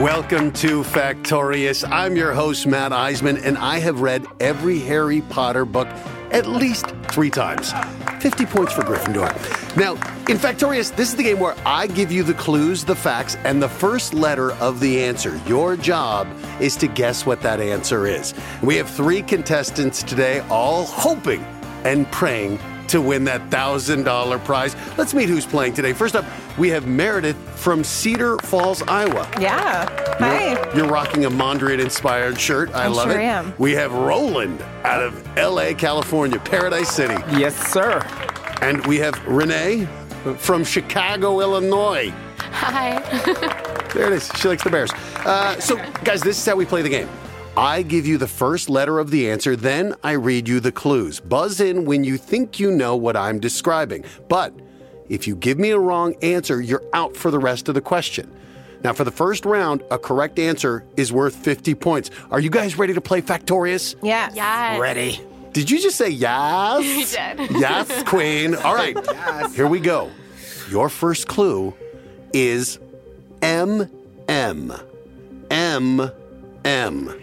Welcome to Factorious. I'm your host, Matt Iseman, and I have read every Harry Potter book at least three times. 50 points for Gryffindor. Now, in Factorious, this is the game where I give you the clues, the facts, and the first letter of the answer. Your job is to guess what that answer is. We have three contestants today, all hoping and praying to win that $1,000 prize. Let's meet who's playing today. First up, we have Meredith from Cedar Falls, Iowa. Yeah. Hi. You're, you're rocking a Mondrian inspired shirt. I, I love sure it. am. We have Roland out of LA, California, Paradise City. Yes, sir. And we have Renee from Chicago, Illinois. Hi. There it is. She likes the Bears. Uh, so, guys, this is how we play the game. I give you the first letter of the answer, then I read you the clues. Buzz in when you think you know what I'm describing. But if you give me a wrong answer, you're out for the rest of the question. Now, for the first round, a correct answer is worth 50 points. Are you guys ready to play Factorious? Yeah. Yes. Ready. Did you just say yes? I did. Yes, Queen. All right. Yes. Here we go. Your first clue is M M. M M.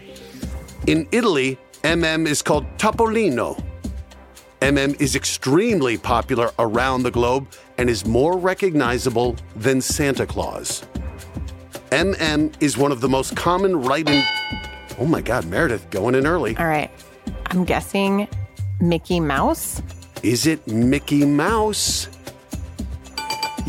In Italy, MM is called Topolino. MM is extremely popular around the globe and is more recognizable than Santa Claus. MM is one of the most common writing. Oh my God, Meredith, going in early. All right. I'm guessing Mickey Mouse. Is it Mickey Mouse?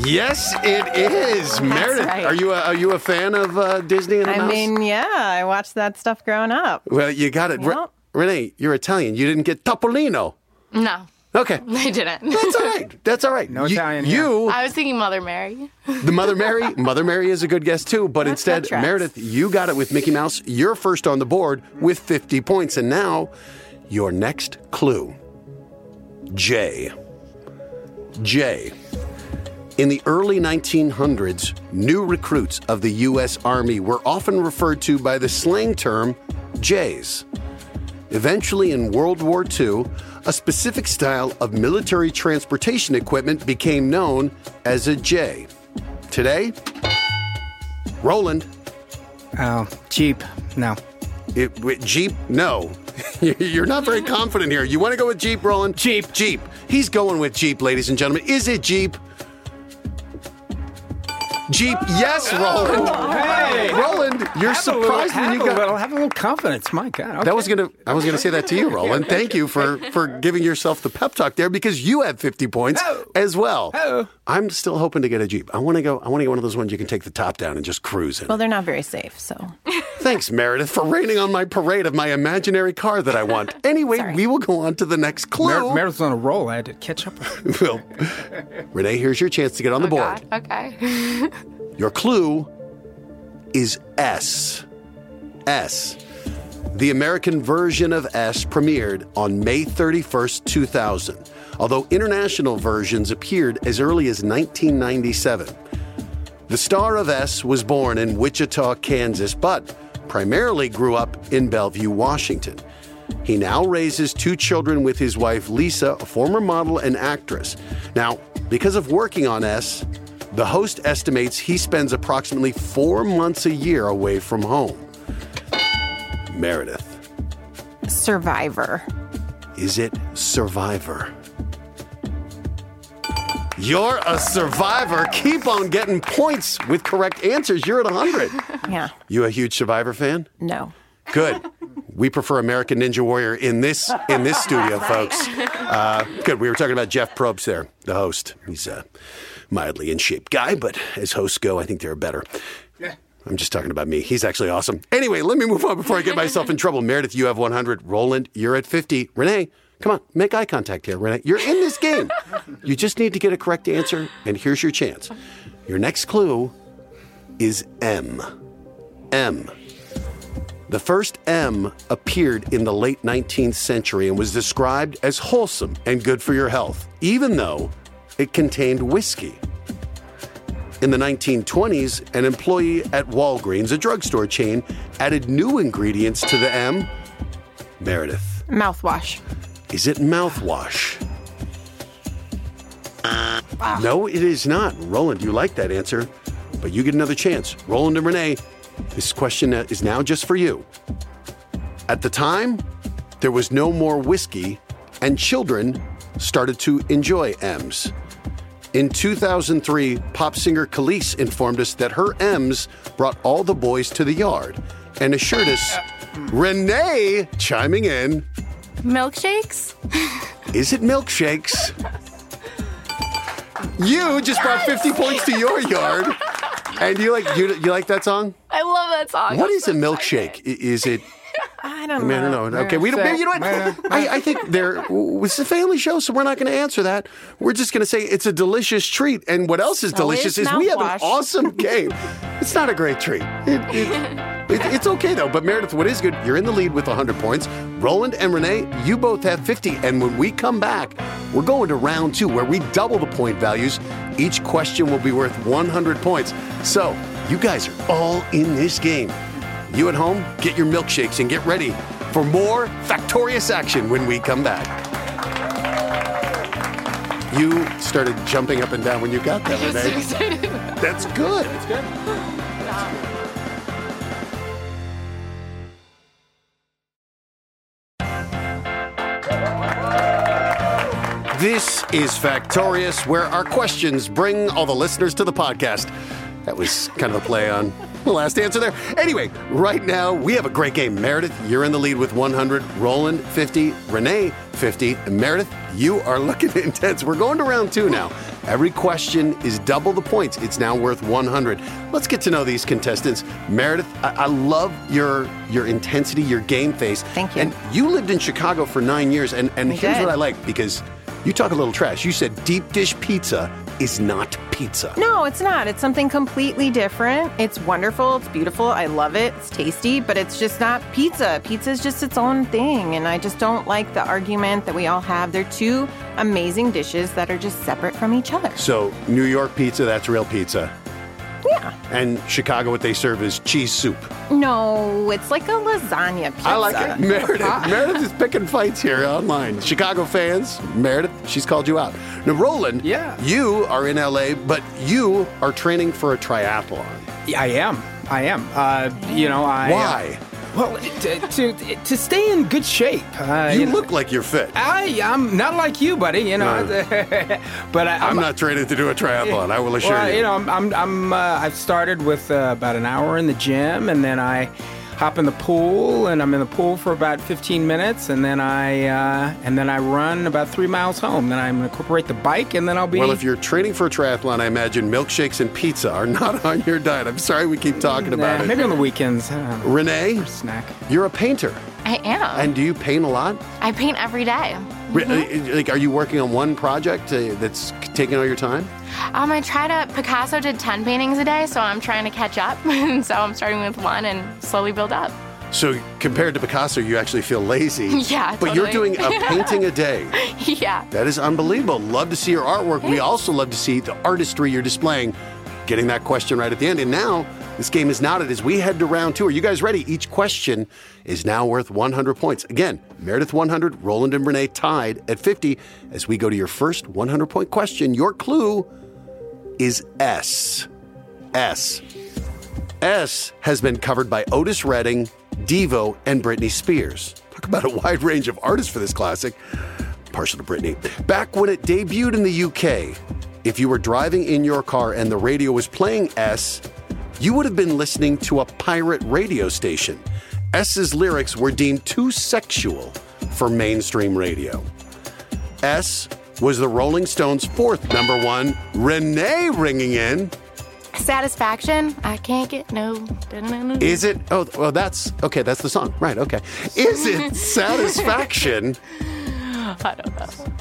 Yes, it is. Meredith, right. are you a, are you a fan of uh, Disney and the I Mouse? mean, yeah, I watched that stuff growing up. well, you got it. Re- Renee, you're Italian. You didn't get Topolino. No, Okay. I didn't. That's all right. That's all right. No You- Italian here. You, I was thinking Mother Mary. the Mother Mary, Mother Mary is a good guess too. But That- instead. Meredith, you got it with Mickey Mouse. You're first on the board with 50 points. And now, your next clue J. J. In the early 1900s, new recruits of the U.S. Army were often referred to by the slang term Jays. Eventually, in World War II, a specific style of military transportation equipment became known as a J. Today, Roland, Oh, Jeep. No. it, Jeep, no. You're not very confident here. You want to go with Jeep, Roland? Jeep. Jeep. He's going with Jeep, ladies and gentlemen. Is it Jeep? Jeep, yes, oh, Roland. Hey. Roland, you're Have a little- surprised when have you a got. little, have a little confidence. My God. Okay. That was gonna. I was gonna say that to you, Roland. Thank you for for giving yourself the pep talk there because you have 50 points Oh. as well. Oh. I'm still hoping to get a Jeep. I want to go. I want to get one of those ones you can take the top down and just cruise in. Well, they're not very safe, so. Thanks, Meredith, for raining on my parade of my imaginary car that I want. Anyway, Sorry. we will go on to the next clue. Mer- Meredith's on a roll. I had to catch up. with her. well, Renee, here's your chance to get on the board. God. Okay. Your clue is S. S. The American version of S premiered on May 31st, 2000, although international versions appeared as early as 1997. The star of S was born in Wichita, Kansas, but primarily grew up in Bellevue, Washington. He now raises two children with his wife Lisa, a former model and actress. Now, because of working on S, the host estimates he spends approximately four months a year away from home. Meredith, Survivor. is it Survivor? You're a survivor. Keep on getting points with correct answers. You're at 100. Yeah. You a huge Survivor fan? No. Good. We prefer American Ninja Warrior in this in this studio, folks. Uh, good. We were talking about Jeff Probst there, the host. He's a mildly in shape guy, but as hosts go, I think they're better. I'm just talking about me. He's actually awesome. Anyway, let me move on before I get myself in trouble. Meredith, you have 100. Roland, you're at 50. Renee, come on, make eye contact here, Renee. You're in this game. You just need to get a correct answer, and here's your chance. Your next clue is M. M. The first M appeared in the late 19th century and was described as wholesome and good for your health, even though it contained whiskey. In the 1920s, an employee at Walgreens, a drugstore chain, added new ingredients to the M. Meredith, Mouthwash. is it mouthwash? No, it is not. Roland, you like that answer, but you get another chance. Roland and Renee, This question is now just for you. At the time, there was no more whiskey, and children started to enjoy M's. In 2003, pop singer Kelis informed us that her M's brought all the boys to the yard and assured us Renee chiming in Milkshakes? Is it milkshakes? You just brought 50 points to your yard. And you like you, you like that song? I love that song. What I'm is so a milkshake? I- Is it I I don't mean, I know. don't know. Okay, we don't. Say- You know what? I, I think there. It's a family show, so we're not going to answer that. We're just going to say it's a delicious treat. And what else is delicious is is we have an awesome game. It's not a great treat. It, it, it- it's okay though. But Meredith, what is good? You're in the lead with 100 points. Roland and Renee, you both have 50. And when we come back, we're going to round two, where we double the point values. Each question will be worth 100 points. So you guys are all in this game. You at home, get your milkshakes and get ready for more Factorious action when we come back. You started jumping up and down when you got that, Renee. That's good. That's good. This is Factorious, where our questions bring all the listeners to the podcast. That was kind of a play on the last answer there. Anyway, right now we have a great game. Meredith, you're in the lead with 100. Roland, 50. Renee, 50. And Meredith, you are looking intense. We're going to round two now. Every question is double the points. It's now worth 100. Let's get to know these contestants. Meredith, I, I love your your intensity, your game face. Thank you. And you lived in Chicago for nine years, and, and I here's did. what I like because you talk a little trash. You said deep dish pizza is not pizza. No, it's not. It's something completely different. It's wonderful. It's beautiful. I love it. It's tasty, but it's just not pizza. Pizza is just its own thing. And I just don't like the argument that we all have. They're two amazing dishes that are just separate from each other. So New York pizza, that's real pizza. Yeah. And Chicago, what they serve is cheese soup. No, it's like a lasagna pizza. I like it. Meredith, Meredith is picking fights here online. Chicago fans, Meredith, she's called you out. Now, Roland, Yeah. you are in LA, but you are training for a triathlon. I am. I am. Uh, you know, I. Why? Well, to, to to stay in good shape. Uh, You know, look like you're fit. I I'm not like you, buddy. You know, but I, I'm not training to do a triathlon, I will assure well, you. you know, I'm I'm, I'm uh, I've started with uh, about an hour in the gym, and then I hop in the pool, and I'm in the pool for about 15 minutes, and then I uh, and then I run about three miles home. Then I'm incorporate the bike, and then I'll be. Well, if you're training for a triathlon, I imagine milkshakes and pizza are not on your diet. I'm sorry we keep talking about Nah, it. maybe on the weekends. I Renee, snack. you're a painter, I am. and do you paint a lot? I paint every day. Re- uh, Like, are you working on one project uh, that's taking all your time? Um, I try to. Picasso did 10 paintings a day, so I'm trying to catch up. and so I'm starting with one and slowly build up. So compared to Picasso, you actually feel lazy. Yeah, But you're doing a painting a day. yeah. That is unbelievable. Love to see your artwork. We also love to see the artistry you're displaying. Getting that question right at the end. And now, this game is knotted as we head to round two. Are you guys ready? Each question is now worth 100 points. Again, Meredith 100, Roland and Renee tied at 50 as we go to your first 100 point question. Your clue is S. S. S has been covered by Otis Redding, Devo, and Britney Spears. Talk about a wide range of artists for this classic. Partial to Britney. Back when it debuted in the UK, if you were driving in your car and the radio was playing S, you would have been listening to a pirate radio station. S's lyrics were deemed too sexual for mainstream radio. S was the Rolling Stones' fourth number one. Renee ringing in. Satisfaction. I can't get no. Is it? Oh, well, that's okay. That's the song, right? Okay. Is it satisfaction? I don't know.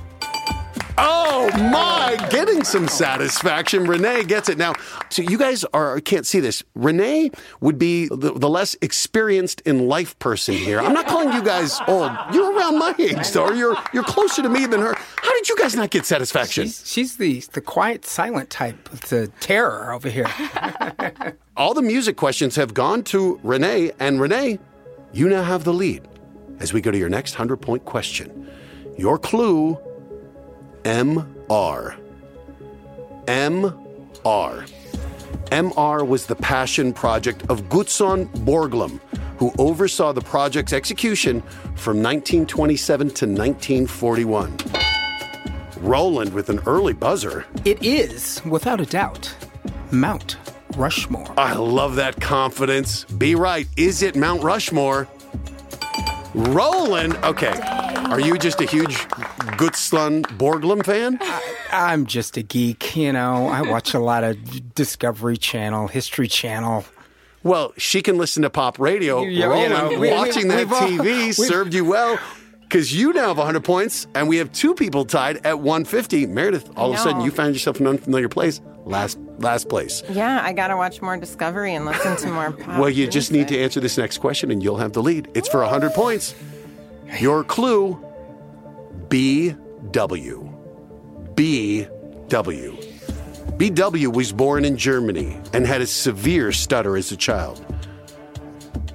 Oh my! Getting some satisfaction. Renee gets it now. So you guys are can't see this. Renee would be the, the less experienced in life person here. I'm not calling you guys old. You're around my age, though. You're you're closer to me than her. How did you guys not get satisfaction? She's, she's the the quiet, silent type the terror over here. All the music questions have gone to Renee, and Renee, you now have the lead. As we go to your next 100 point question, your clue MR. MR. MR was the passion project of Gutzon Borglum, who oversaw the project's execution from 1927 to 1941. Roland with an early buzzer. It is, without a doubt, Mount Rushmore. I love that confidence. Be right. Is it Mount Rushmore? Roland, okay. Are you just a huge Gutzon Borglum fan? I'm just a geek, you know. I watch a lot of Discovery Channel, History Channel. Well, she can listen to pop radio. You- you Roland, know, we- watching we- that we've all- TV served you well because you now have 100 points, and we have two people tied at 150. Meredith, all of a sudden, you found yourself in an unfamiliar place. Last, last place. Yeah, I gotta watch more Discovery and listen to more pop. Well, you just need to answer this next question, and you'll have the lead. It's for 100 points. Your clue BW. BW. BW was born in Germany and had a severe stutter as a child.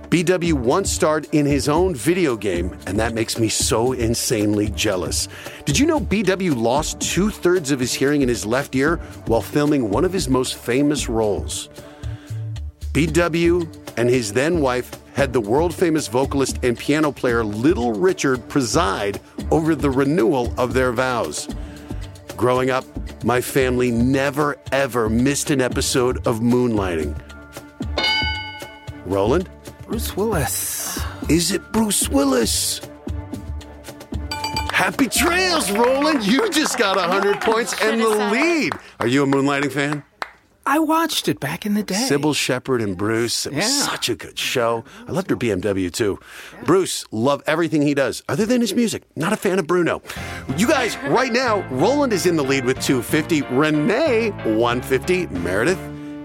BW once starred in his own video game, and that makes me so insanely jealous. Did you know BW lost two thirds of his hearing in his left ear while filming one of his most famous roles? BW and his then wife had the world famous vocalist and piano player Little Richard preside over the renewal of their vows. Growing up, my family never ever missed an episode of Moonlighting. Roland? Bruce Willis. Is it Bruce Willis? Happy trails, Roland! You just got 100 points and the Should've said it. lead. Are you a Moonlighting fan? I watched it back in the day. Cybill Shepherd and Bruce. It was Yeah. such a good show. I loved her BMW too. Bruce, love everything he does, other than his music. Not a fan of Bruno. You guys, right now, Roland is in the lead with 250. Renee, 150. Meredith,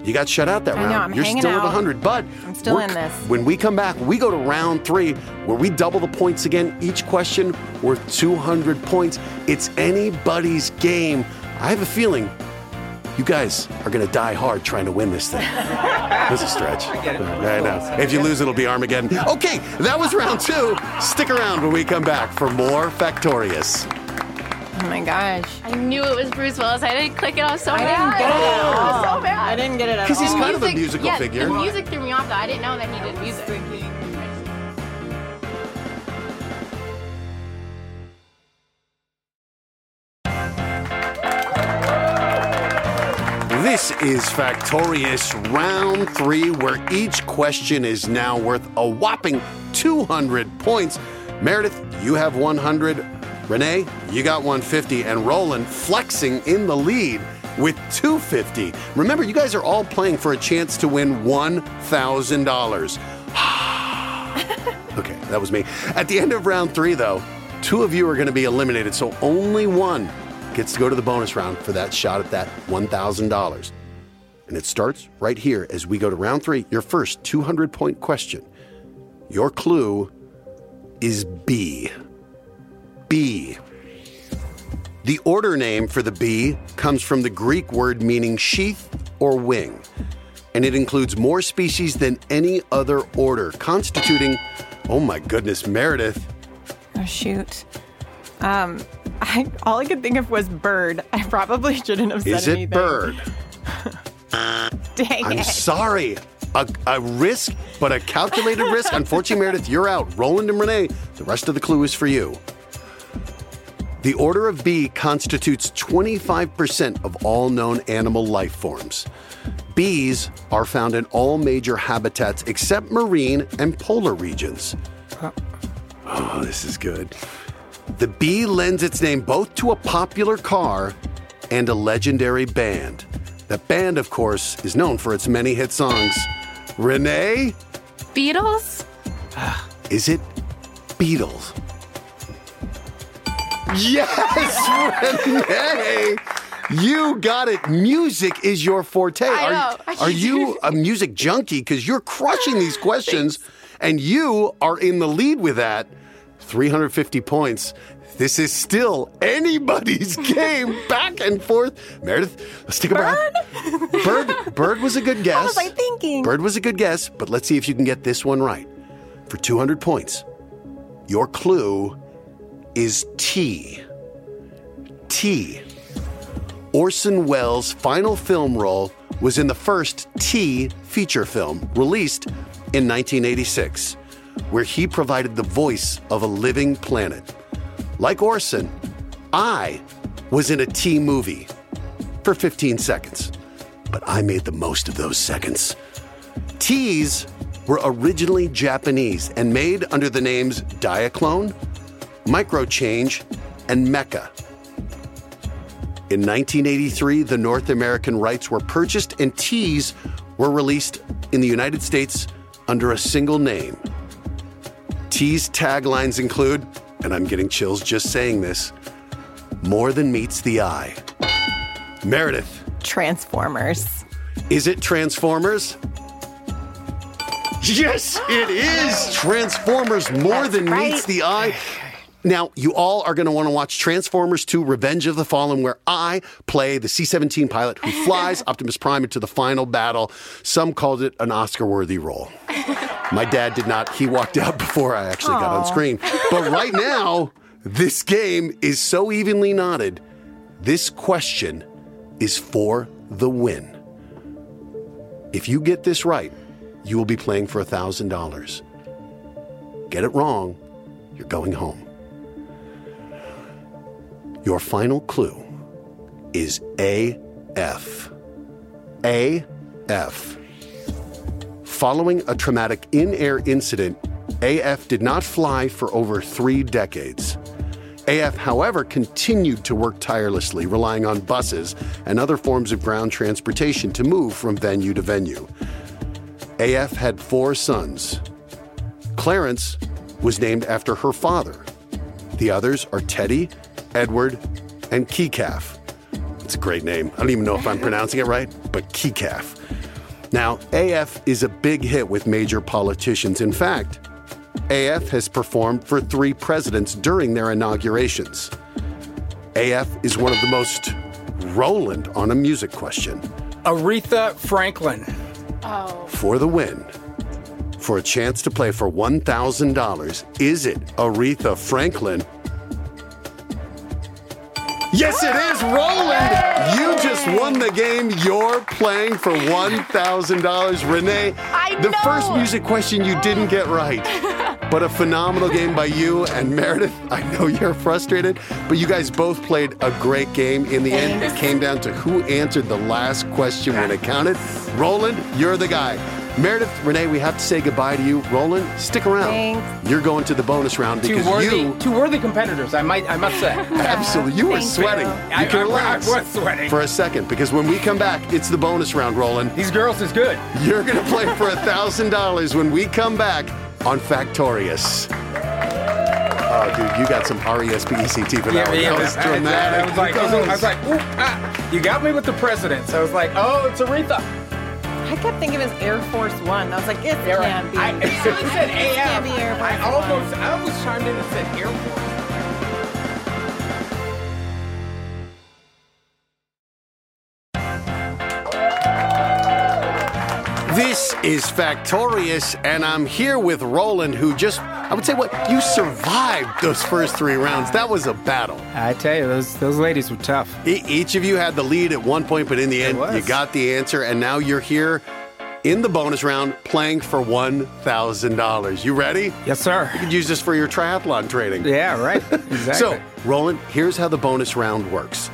you got shut out that I know, round. I'm You're hanging still at 100, but I'm still in this. When we come back, we go to round three, where we double the points again. Each question worth 200 points. It's anybody's game. I have a feeling you guys are going to die hard trying to win this thing. That's a stretch. I. I know. If you lose, it'll be Armageddon. Okay, that was round two. Stick around when we come back for more Factorious. Oh my gosh. I knew it was Bruce Willis. I didn't click it off so I bad. didn't get it at I was so bad. I didn't get it Because he's all. kind of a musical yeah, figure. The music threw me off though. I didn't know that he did music. This is Factorious Round 3, where each question is now worth a whopping 200 points. Meredith, you have 100. Renee, you got 150. And Roland flexing in the lead with 250. Remember, you guys are all playing for a chance to win $1,000. Okay, that was me. At the end of round three, though, two of you are going to be eliminated, so only one gets to go to the bonus round for that shot at that $1,000. And it starts right here as we go to round three. Your first 200 point question. Your clue is B. B. The order name for the bee comes from the Greek word meaning sheath or wing, and it includes more species than any other order, constituting, oh my goodness, Meredith, Oh shoot. Um, I all I could think of was bird. I probably shouldn't have said is it anything. bird? Dang I'm it. sorry. A, a risk, but a calculated risk. Unfortunately, Meredith, you're out. Roland and Renee, the rest of the clue is for you. The order of bee constitutes 25% of all known animal life forms. Bees are found in all major habitats except marine and polar regions. Oh, this is good. The bee lends its name both to a popular car and a legendary band. That band, of course, is known for its many hit songs. Renee, Beatles? is it Beatles? Yes, Renee! You got it. Music is your forte. I are, know. are you a music junkie? Because you're crushing these questions, and you are in the lead with that. 350 points. This is still anybody's game. Back and forth. Meredith, let's take a breath. Bird, Bird was a good guess. What was I thinking? Bird was a good guess, but let's see if you can get this one right. For 200 points, your clue is T. T. Orson Welles' final film role was in the first T feature film released in 1986, where he provided the voice of a living planet. Like Orson, I was in a T movie for 15 seconds, but I made the most of those seconds. T's were originally Japanese and made under the names Diaclone, Microchange, and Mecha. In 1983, the North American rights were purchased and T's were released in the United States under a single name. T's taglines include, and I'm getting chills just saying this, more than meets the eye. Meredith, Transformers. is it Transformers? Yes, it is Transformers more That's than right. meets the eye. Now, you all are going to want to watch Transformers 2 Revenge of the Fallen, where I play the C 17 pilot who flies Optimus Prime into the final battle. Some called it an Oscar worthy role. My dad did not. He walked out before I actually got on screen. But right now, this game is so evenly knotted. This question is for the win. If you get this right, you will be playing for $1,000. Get it wrong, you're going home. Your final clue is AF. AF. Following a traumatic in air incident, AF did not fly for over three decades. AF, however, continued to work tirelessly, relying on buses and other forms of ground transportation to move from venue to venue. AF had four sons. Clarence was named after her father. The others are Teddy, Edward, and Kecalf. It's a great name. I don't even know if I'm pronouncing it right, but Kecalf. Now, AF is a big hit with major politicians. In fact, AF has performed for three presidents during their inaugurations. AF is one of the most Roland on a music question. Aretha Franklin. Oh. For the win, for a chance to play for $1,000, is it Aretha Franklin? Yes, it is, Roland! You just won the game. You're playing for $1,000. Renee, I the know. first music question you didn't get right. But a phenomenal game by you and Meredith. I know you're frustrated, but you guys both played a great game. In the end, it came down to who answered the last question when it counted. Roland, you're the guy. Meredith, Renee, we have to say goodbye to you. Roland, stick around. Thanks. You're going to the bonus round Two because worthy, you two worthy competitors. I might, I must say. absolutely you were sweating. you. You I- can I- I was sweating. for a second because when we come back, it's the bonus round, Roland. These girls is good. You're going to play for a $1,000 when we come back on Factorious. Oh, dude, you got some E R-E-S-P-E-C-T for that one. that was I- I- dramatic. I was like, I was, I was like, ooh, ah, you got me with the presidents. I was like, oh, it's Aretha. I kept thinking it was Air Force One. I was like, it Air- can't be. I, as soon as said It AF, can't be Air Force I almost, I almost chimed in and said Air Force. This is Factorious, and I'm here with Roland, who just, I would say, what? You survived those first three rounds. That was a battle. I tell you, those those ladies were tough. E- each of you had the lead at one point, but in the end, you got the answer, and now you're here in the bonus round playing for $1,000. You ready? Yes, sir. You could use this for your triathlon training. Yeah, right. Exactly. So, Roland, here's how the bonus round works.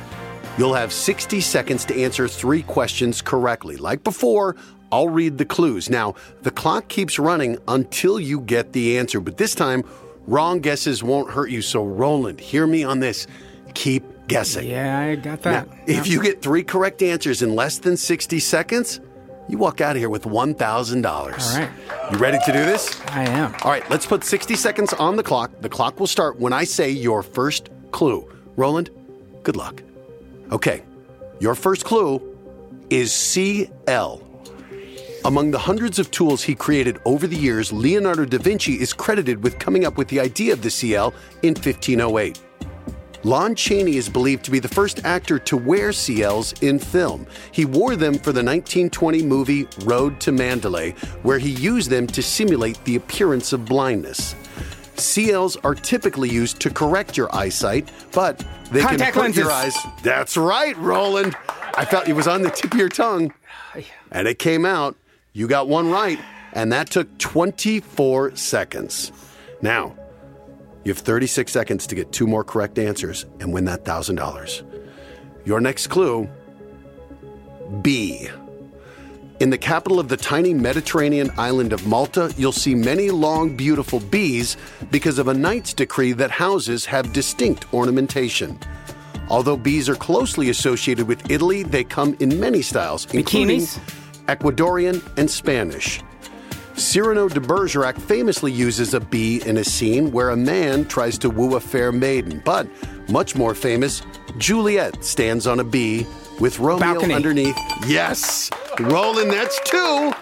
You'll have 60 seconds to answer three questions correctly. Like before, I'll read the clues. Now, the clock keeps running until you get the answer, but this time, wrong guesses won't hurt you. So, Roland, hear me on this. Keep guessing. yeah, I got Now, that. if you get three correct answers in less than 60 seconds, you walk out of here with $1,000. All right. You ready to do this? I am. All right, let's put 60 seconds on the clock. The clock will start when I say your first clue. Roland, good luck. Okay, your first clue is CL. Among the hundreds of tools he created over the years, Leonardo da Vinci is credited with coming up with the idea of the CL in 1508. Lon Chaney is believed to be the first actor to wear CLs in film. He wore them for the 1920 movie Road to Mandalay, where he used them to simulate the appearance of blindness. CLs are typically used to correct your eyesight, but they Contact can hurt your eyes. That's right, Roland. I felt it was on the tip of your tongue, and it came out. You got one right, and that took 24 seconds. Now, you have 36 seconds to get two more correct answers and win that $1,000. Your next clue B. In the capital of the tiny Mediterranean island of Malta, you'll see many long, beautiful bees because of a knight's decree that houses have distinct ornamentation. Although bees are closely associated with Italy, they come in many styles, including Bikinis? Ecuadorian and Spanish. Cyrano de Bergerac famously uses a bee in a scene where a man tries to woo a fair maiden. But much more famous, Juliet stands on a bee with Romeo Balcony. underneath. Yes! Roland, that's two!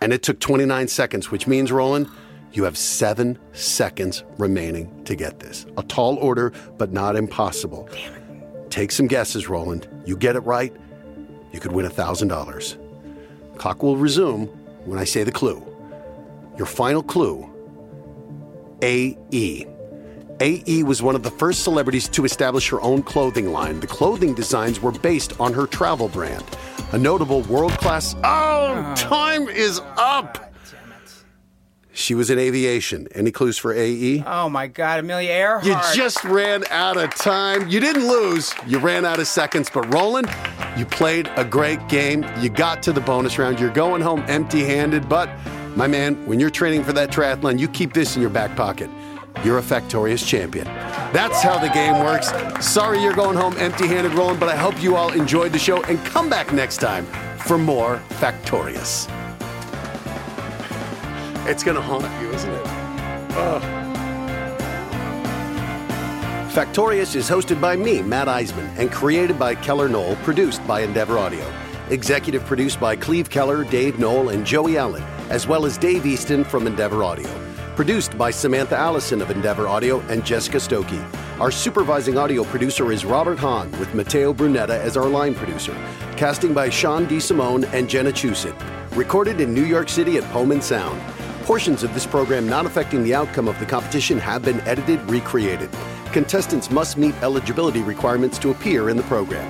And it took 29 seconds, which means, Roland, you have seven seconds remaining to get this. A tall order, but not impossible. Damn it. Take some guesses, Roland. You get it right, you could win $1,000. Clock will resume when I say the clue. Your final clue AE. AE was one of the first celebrities to establish her own clothing line. The clothing designs were based on her travel brand. A notable world class. Oh, oh, time is up! She was in aviation. Any clues for AE? Oh my God, Amelia Earhart. You just ran out of time. You didn't lose. You ran out of seconds. But Roland, you played a great game. You got to the bonus round. You're going home empty handed. But, my man, when you're training for that triathlon, you keep this in your back pocket. You're a Factorious champion. That's how the game works. Sorry you're going home empty handed, Roland, but I hope you all enjoyed the show and come back next time for more Factorious. It's going to haunt you, isn't it? Factorious is hosted by me, Matt Iseman, and created by Keller Noll, produced by Endeavor Audio. Executive produced by Cleve Keller, Dave Noll, and Joey Allen, as well as Dave Easton from Endeavor Audio. Produced by Samantha Allison of Endeavor Audio and Jessica Stokey. Our supervising audio producer is Robert Hahn, with Matteo Brunetta as our line producer. Casting by Sean DeSimone and Jenna Chusett. Recorded in New York City at Pullman Sound. Portions of this program not affecting the outcome of the competition have been edited, recreated. Contestants must meet eligibility requirements to appear in the program.